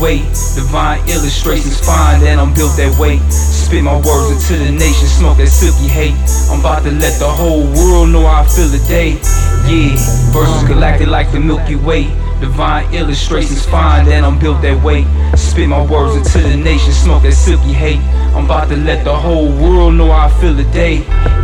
Way. Divine illustrations find that I'm built that way. Spit my words into the nation, smoke that silky hate. I'm about to let the whole world know how I feel today. Yeah, verses galactic like the Milky Way. Divine illustrations find that I'm built that way. Spit my words into the nation, smoke that silky hate. I'm about to let the whole world know how I feel today.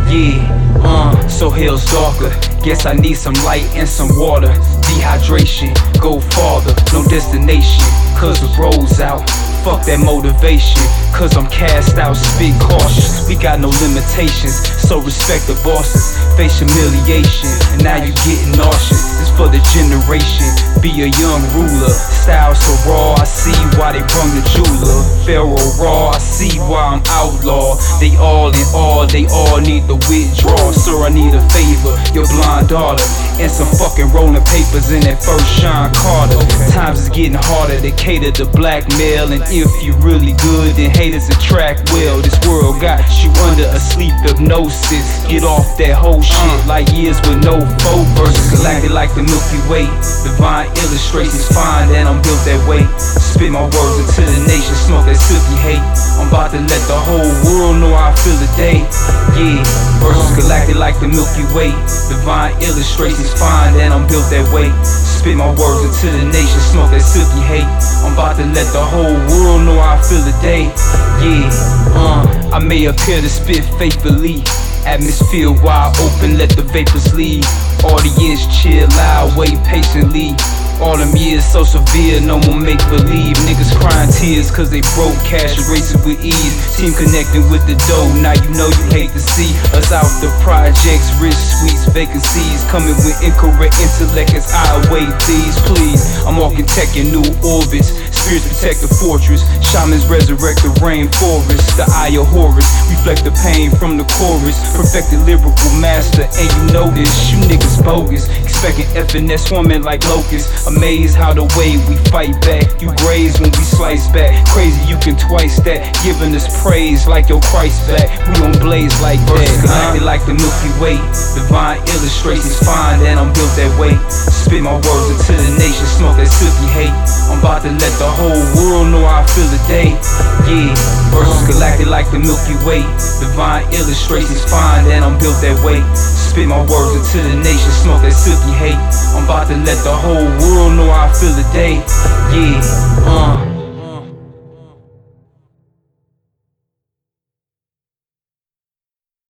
Yeah, uh, so hell's darker. Guess I need some light and some water. Dehydration, go farther, no destination. Cause the road's out. Fuck that motivation, cause I'm cast out, spit cautious. We got no limitations, so respect the bosses. Face humiliation, and now you getting nauseous. This for the generation, be a young ruler. Style so raw, see why they brung the jeweler. Pharaoh raw, I see why I'm outlaw. They all in all, they all need the withdrawal. Sir, I need a favor, your blind daughter. And some fucking rolling papers in that first Sean Carter. Times is getting harder to cater to blackmail and if you really good, then haters attract well. This world got you under a sleep hypnosis. Get off that whole shit like years with no focus. Galactic like the Milky Way. Divine illustrations find that I'm built that way. Spit my words into the nation, smoke that silky hate. I'm about to let the whole world know how I feel today. Yeah, verses galactic like the Milky Way. Divine illustrations fine that I'm built that way. Spit my words into the nation, smoke that silky hate. I'm about to let the whole world know how I feel today. Yeah, uh, I may appear to spit faithfully. Atmosphere wide open, let the vapors leave. Audience chill out, wait patiently. All them years so severe, no more make believe. Niggas crying tears cause they broke cash erasing with ease. Team connecting with the dough, now you know you hate to see us out the projects, rich suites, vacancies. Coming with incorrect intellect as I await these, please. I'm walking tech in new orbits. Spirits protect the fortress. Shamans resurrect the rainforest. The eye of Horus reflect the pain from the chorus. Perfected lyrical master, and you know this. You niggas bogus. Expecting FNS swarming like locusts. Amazed how the way we fight back. You graze when we slice back. Crazy, you can twice that. Giving us praise like your Christ back. We on blaze like that. Verses galactic like the Milky Way. Divine illustrations fine that I'm built that way. Spit my words into the nation, smoke that silky hate. I'm about to let the whole world know I feel today. Yeah, verses galactic like the Milky Way. Divine illustrations fine that I'm built that way. Spit my words into the nation, smoke that silky hate. I'm about to let the whole world know how I feel today. Yeah, uh.